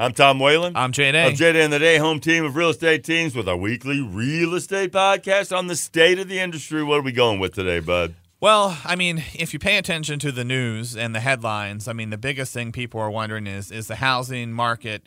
I'm Tom Whalen. I'm Day. Of Jay and the Day, home team of real estate teams with our weekly real estate podcast on the state of the industry. What are we going with today, bud? Well, I mean, if you pay attention to the news and the headlines, I mean, the biggest thing people are wondering is is the housing market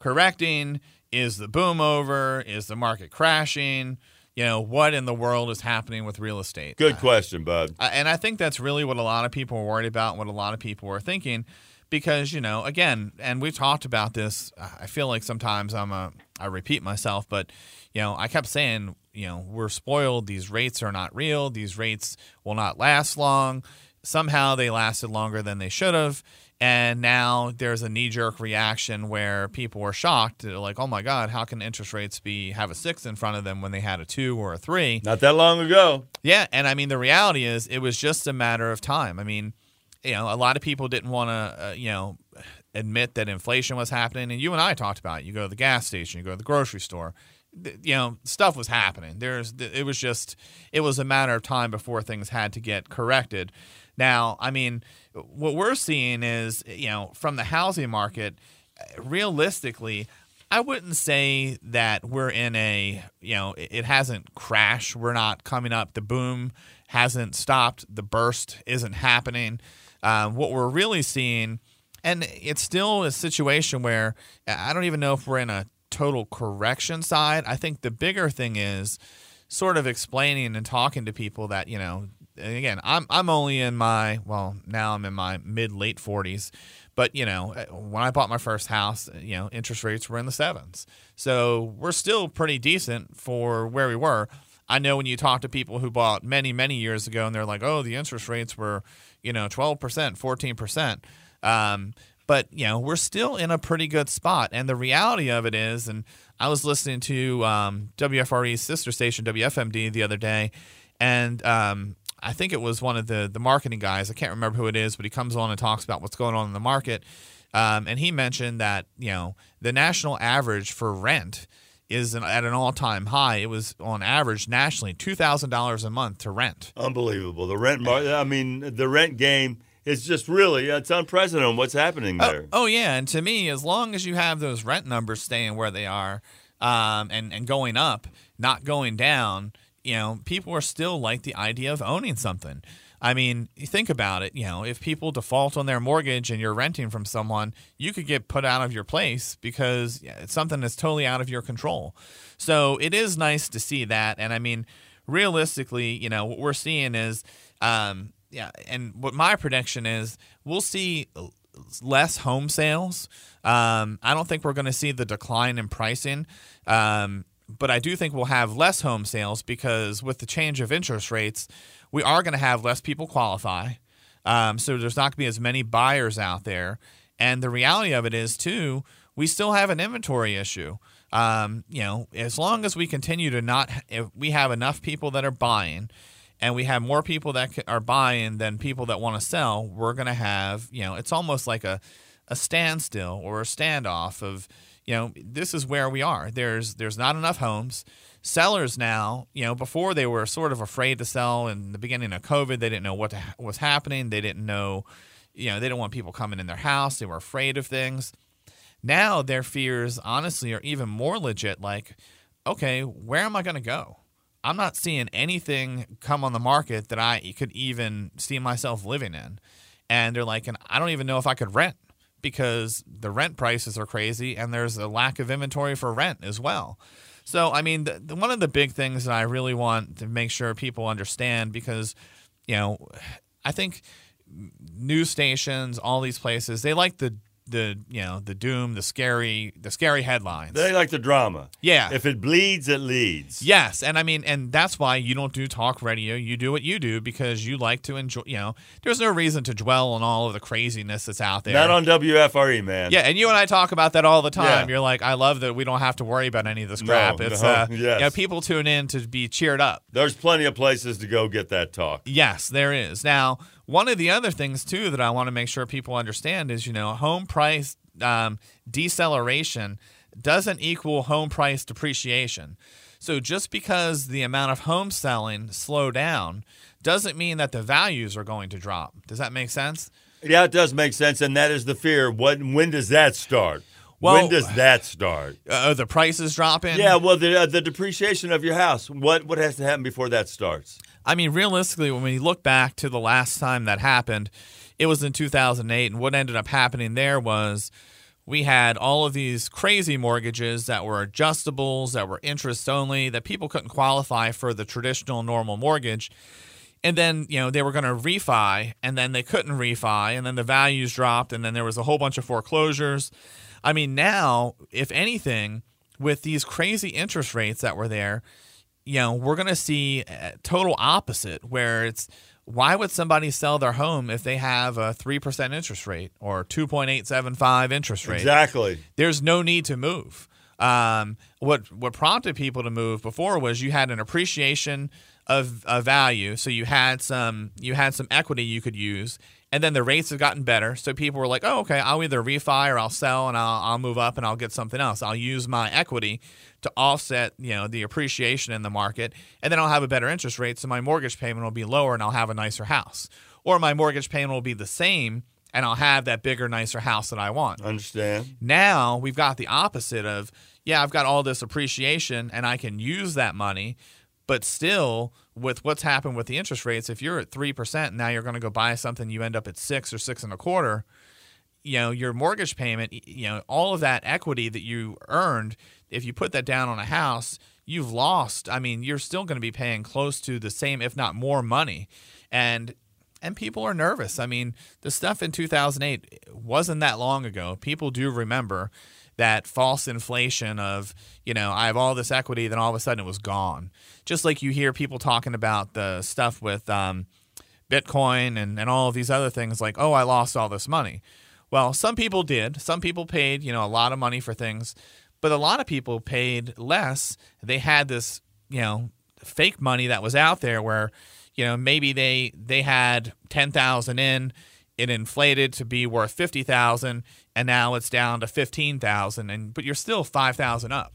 correcting? Is the boom over? Is the market crashing? You know, what in the world is happening with real estate? Good question, bud. Uh, and I think that's really what a lot of people are worried about, and what a lot of people are thinking, because you know, again, and we've talked about this. I feel like sometimes I'm a I repeat myself, but you know, I kept saying, you know, we're spoiled. These rates are not real. These rates will not last long. Somehow they lasted longer than they should have. And now there's a knee jerk reaction where people were shocked. They're like, oh my God, how can interest rates be have a six in front of them when they had a two or a three? Not that long ago. Yeah. And I mean, the reality is it was just a matter of time. I mean, you know, a lot of people didn't want to, uh, you know, admit that inflation was happening. And you and I talked about it. You go to the gas station, you go to the grocery store, you know, stuff was happening. There's, it was just, it was a matter of time before things had to get corrected. Now, I mean, what we're seeing is, you know, from the housing market, realistically, I wouldn't say that we're in a, you know, it hasn't crashed. We're not coming up. The boom hasn't stopped. The burst isn't happening. Um, what we're really seeing, and it's still a situation where I don't even know if we're in a total correction side. I think the bigger thing is sort of explaining and talking to people that, you know, again, I'm I'm only in my well now I'm in my mid late 40s, but you know when I bought my first house, you know interest rates were in the sevens, so we're still pretty decent for where we were. I know when you talk to people who bought many many years ago, and they're like, oh, the interest rates were you know 12 percent, 14 percent. Um, but you know we're still in a pretty good spot, and the reality of it is, and I was listening to um, WFRE's sister station WFMD the other day, and um, I think it was one of the the marketing guys. I can't remember who it is, but he comes on and talks about what's going on in the market. Um, and he mentioned that you know the national average for rent is at an all time high. It was on average nationally two thousand dollars a month to rent. Unbelievable. The rent. Mar- I mean, the rent game is just really it's unprecedented. What's happening there? Oh, oh, yeah, and to me, as long as you have those rent numbers staying where they are um, and and going up, not going down you know, people are still like the idea of owning something. I mean, think about it. You know, if people default on their mortgage and you're renting from someone, you could get put out of your place because it's something that's totally out of your control. So it is nice to see that. And I mean, realistically, you know, what we're seeing is, um, yeah, and what my prediction is, we'll see less home sales. Um, I don't think we're going to see the decline in pricing. Um, but I do think we'll have less home sales because with the change of interest rates, we are going to have less people qualify. Um, so there's not going to be as many buyers out there. And the reality of it is, too, we still have an inventory issue. Um, you know, as long as we continue to not, if we have enough people that are buying, and we have more people that are buying than people that want to sell, we're going to have, you know, it's almost like a, a standstill or a standoff of, you know, this is where we are. There's there's not enough homes. Sellers now, you know, before they were sort of afraid to sell in the beginning of COVID. They didn't know what was happening. They didn't know, you know, they didn't want people coming in their house. They were afraid of things. Now their fears, honestly, are even more legit. Like, okay, where am I going to go? I'm not seeing anything come on the market that I could even see myself living in. And they're like, and I don't even know if I could rent because the rent prices are crazy and there's a lack of inventory for rent as well. So, I mean, the, the, one of the big things that I really want to make sure people understand because, you know, I think news stations, all these places, they like the the you know the doom, the scary, the scary headlines. They like the drama. Yeah. If it bleeds, it leads. Yes, and I mean, and that's why you don't do talk radio. You do what you do because you like to enjoy. You know, there's no reason to dwell on all of the craziness that's out there. Not on WFRE, man. Yeah, and you and I talk about that all the time. Yeah. You're like, I love that we don't have to worry about any of this crap. No, it's no, uh, yes. you know, people tune in to be cheered up. There's plenty of places to go get that talk. Yes, there is. Now, one of the other things too that I want to make sure people understand is, you know, home price um, deceleration doesn't equal home price depreciation. So just because the amount of home selling slow down doesn't mean that the values are going to drop. Does that make sense? Yeah, it does make sense, and that is the fear. What? When does that start? Well- when does that start? Uh, the prices dropping. Yeah, well, the uh, the depreciation of your house. What what has to happen before that starts? I mean, realistically, when we look back to the last time that happened, it was in 2008. And what ended up happening there was we had all of these crazy mortgages that were adjustables, that were interest only, that people couldn't qualify for the traditional normal mortgage. And then, you know, they were going to refi, and then they couldn't refi, and then the values dropped, and then there was a whole bunch of foreclosures. I mean, now, if anything, with these crazy interest rates that were there, you know, we're going to see a total opposite where it's why would somebody sell their home if they have a 3% interest rate or 2.875 interest rate? Exactly. There's no need to move. Um, what what prompted people to move before was you had an appreciation of, of value, so you had some you had some equity you could use, and then the rates have gotten better. So people were like, "Oh, okay, I'll either refi or I'll sell, and I'll, I'll move up and I'll get something else. I'll use my equity to offset, you know, the appreciation in the market, and then I'll have a better interest rate, so my mortgage payment will be lower, and I'll have a nicer house, or my mortgage payment will be the same, and I'll have that bigger, nicer house that I want." Understand? Now we've got the opposite of, yeah, I've got all this appreciation and I can use that money, but still, with what's happened with the interest rates, if you're at 3%, and now you're going to go buy something, you end up at six or six and a quarter, you know, your mortgage payment, you know, all of that equity that you earned, if you put that down on a house, you've lost. I mean, you're still going to be paying close to the same, if not more money. And and people are nervous. I mean, the stuff in 2008 wasn't that long ago. People do remember that false inflation of, you know, I have all this equity, then all of a sudden it was gone. Just like you hear people talking about the stuff with um, Bitcoin and, and all of these other things like, oh, I lost all this money. Well, some people did. Some people paid, you know, a lot of money for things, but a lot of people paid less. They had this, you know, fake money that was out there where, you know, maybe they they had 10,000 in, it inflated to be worth 50,000 and now it's down to 15,000 and but you're still 5,000 up.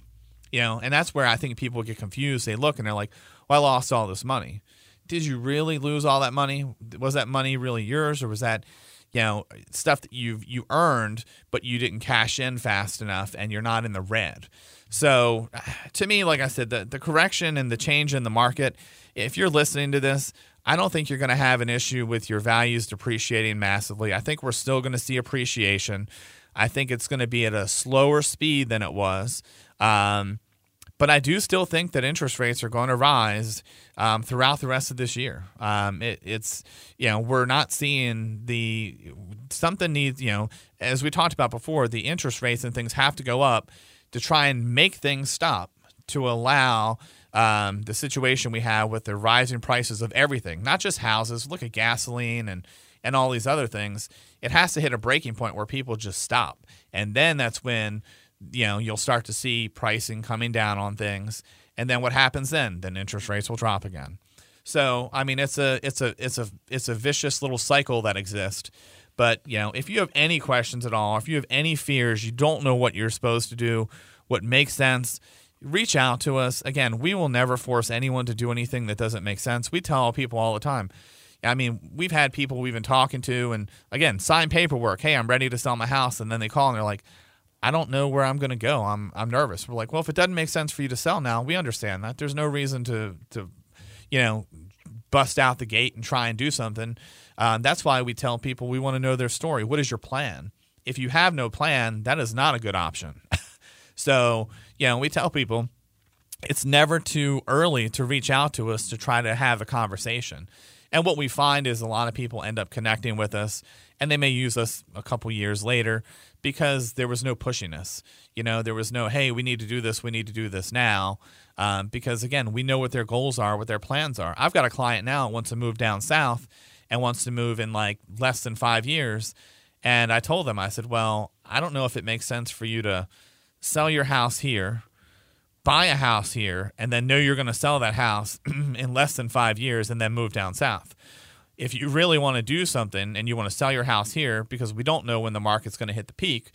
You know, and that's where I think people get confused. They look and they're like, "Well, I lost all this money." Did you really lose all that money? Was that money really yours or was that you know stuff that you've you earned but you didn't cash in fast enough and you're not in the red so to me like i said the, the correction and the change in the market if you're listening to this i don't think you're going to have an issue with your values depreciating massively. I think we're still going to see appreciation. I think it's going to be at a slower speed than it was. Um, but I do still think that interest rates are going to rise um, throughout the rest of this year. Um, it, it's you know we're not seeing the something needs you know as we talked about before the interest rates and things have to go up to try and make things stop to allow um, the situation we have with the rising prices of everything, not just houses. Look at gasoline and and all these other things. It has to hit a breaking point where people just stop, and then that's when you know you'll start to see pricing coming down on things. And then what happens then? Then interest rates will drop again. So i mean it's a it's a it's a it's a vicious little cycle that exists. But you know if you have any questions at all if you have any fears you don't know what you're supposed to do what makes sense reach out to us again we will never force anyone to do anything that doesn't make sense we tell people all the time I mean, we've had people we've been talking to, and again, sign paperwork. Hey, I'm ready to sell my house, and then they call and they're like, I don't know where I'm going to go. I'm I'm nervous. We're like, well, if it doesn't make sense for you to sell now, we understand that. There's no reason to to, you know, bust out the gate and try and do something. Um, that's why we tell people we want to know their story. What is your plan? If you have no plan, that is not a good option. so, you know, we tell people it's never too early to reach out to us to try to have a conversation. And what we find is a lot of people end up connecting with us and they may use us a couple years later because there was no pushiness. You know, there was no, hey, we need to do this, we need to do this now. Um, because again, we know what their goals are, what their plans are. I've got a client now who wants to move down south and wants to move in like less than five years. And I told them, I said, well, I don't know if it makes sense for you to sell your house here buy a house here and then know you're going to sell that house in less than five years and then move down south. If you really want to do something and you want to sell your house here because we don't know when the market's going to hit the peak,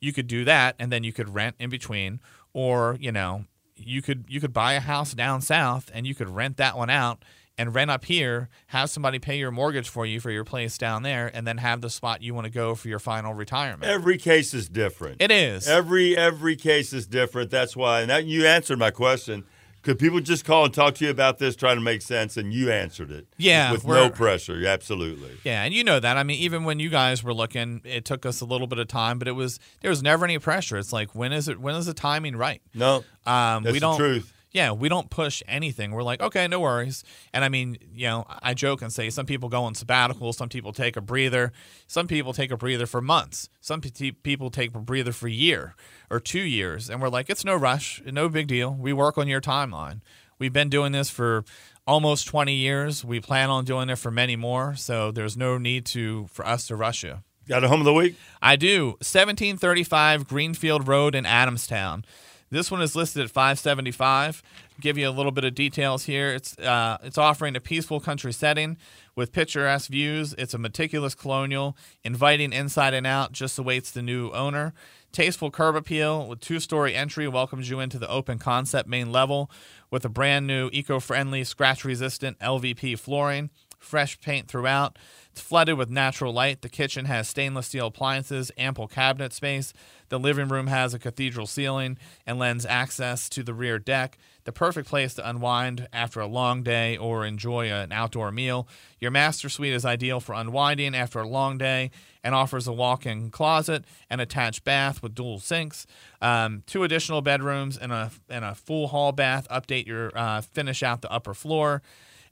you could do that and then you could rent in between or, you know, you could you could buy a house down south and you could rent that one out and rent up here, have somebody pay your mortgage for you for your place down there, and then have the spot you want to go for your final retirement. Every case is different. It is. Every every case is different. That's why. And that, you answered my question. Could people just call and talk to you about this, trying to make sense, and you answered it? Yeah, with no pressure. Absolutely. Yeah, and you know that. I mean, even when you guys were looking, it took us a little bit of time, but it was there was never any pressure. It's like when is it when is the timing right? No, Um, that's we don't. truth. Yeah, we don't push anything. We're like, okay, no worries. And I mean, you know, I joke and say some people go on sabbatical, some people take a breather, some people take a breather for months, some pe- people take a breather for a year or two years, and we're like, it's no rush, no big deal. We work on your timeline. We've been doing this for almost 20 years. We plan on doing it for many more, so there's no need to for us to rush you. Got a home of the week? I do. 1735 Greenfield Road in Adamstown. This one is listed at 575. Give you a little bit of details here. It's uh, it's offering a peaceful country setting with picturesque views. It's a meticulous colonial, inviting inside and out. Just awaits the new owner. Tasteful curb appeal with two-story entry welcomes you into the open concept main level with a brand new eco-friendly, scratch-resistant LVP flooring fresh paint throughout. It's flooded with natural light. The kitchen has stainless steel appliances, ample cabinet space. The living room has a cathedral ceiling and lends access to the rear deck. The perfect place to unwind after a long day or enjoy an outdoor meal. Your master suite is ideal for unwinding after a long day and offers a walk in closet and attached bath with dual sinks. Um, two additional bedrooms and a, and a full hall bath. Update your uh, finish out the upper floor.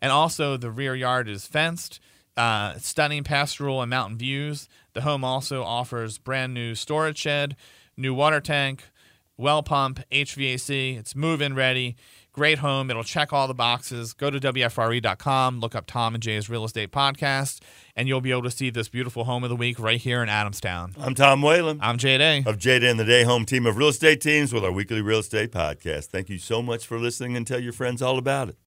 And also, the rear yard is fenced. Uh, stunning pastoral and mountain views. The home also offers brand new storage shed, new water tank, well pump, HVAC. It's move in ready. Great home. It'll check all the boxes. Go to WFRE.com, look up Tom and Jay's Real Estate Podcast, and you'll be able to see this beautiful home of the week right here in Adamstown. I'm Tom Whalen I'm Jay Day. of Jada and the Day Home Team of Real Estate Teams with our weekly real estate podcast. Thank you so much for listening and tell your friends all about it.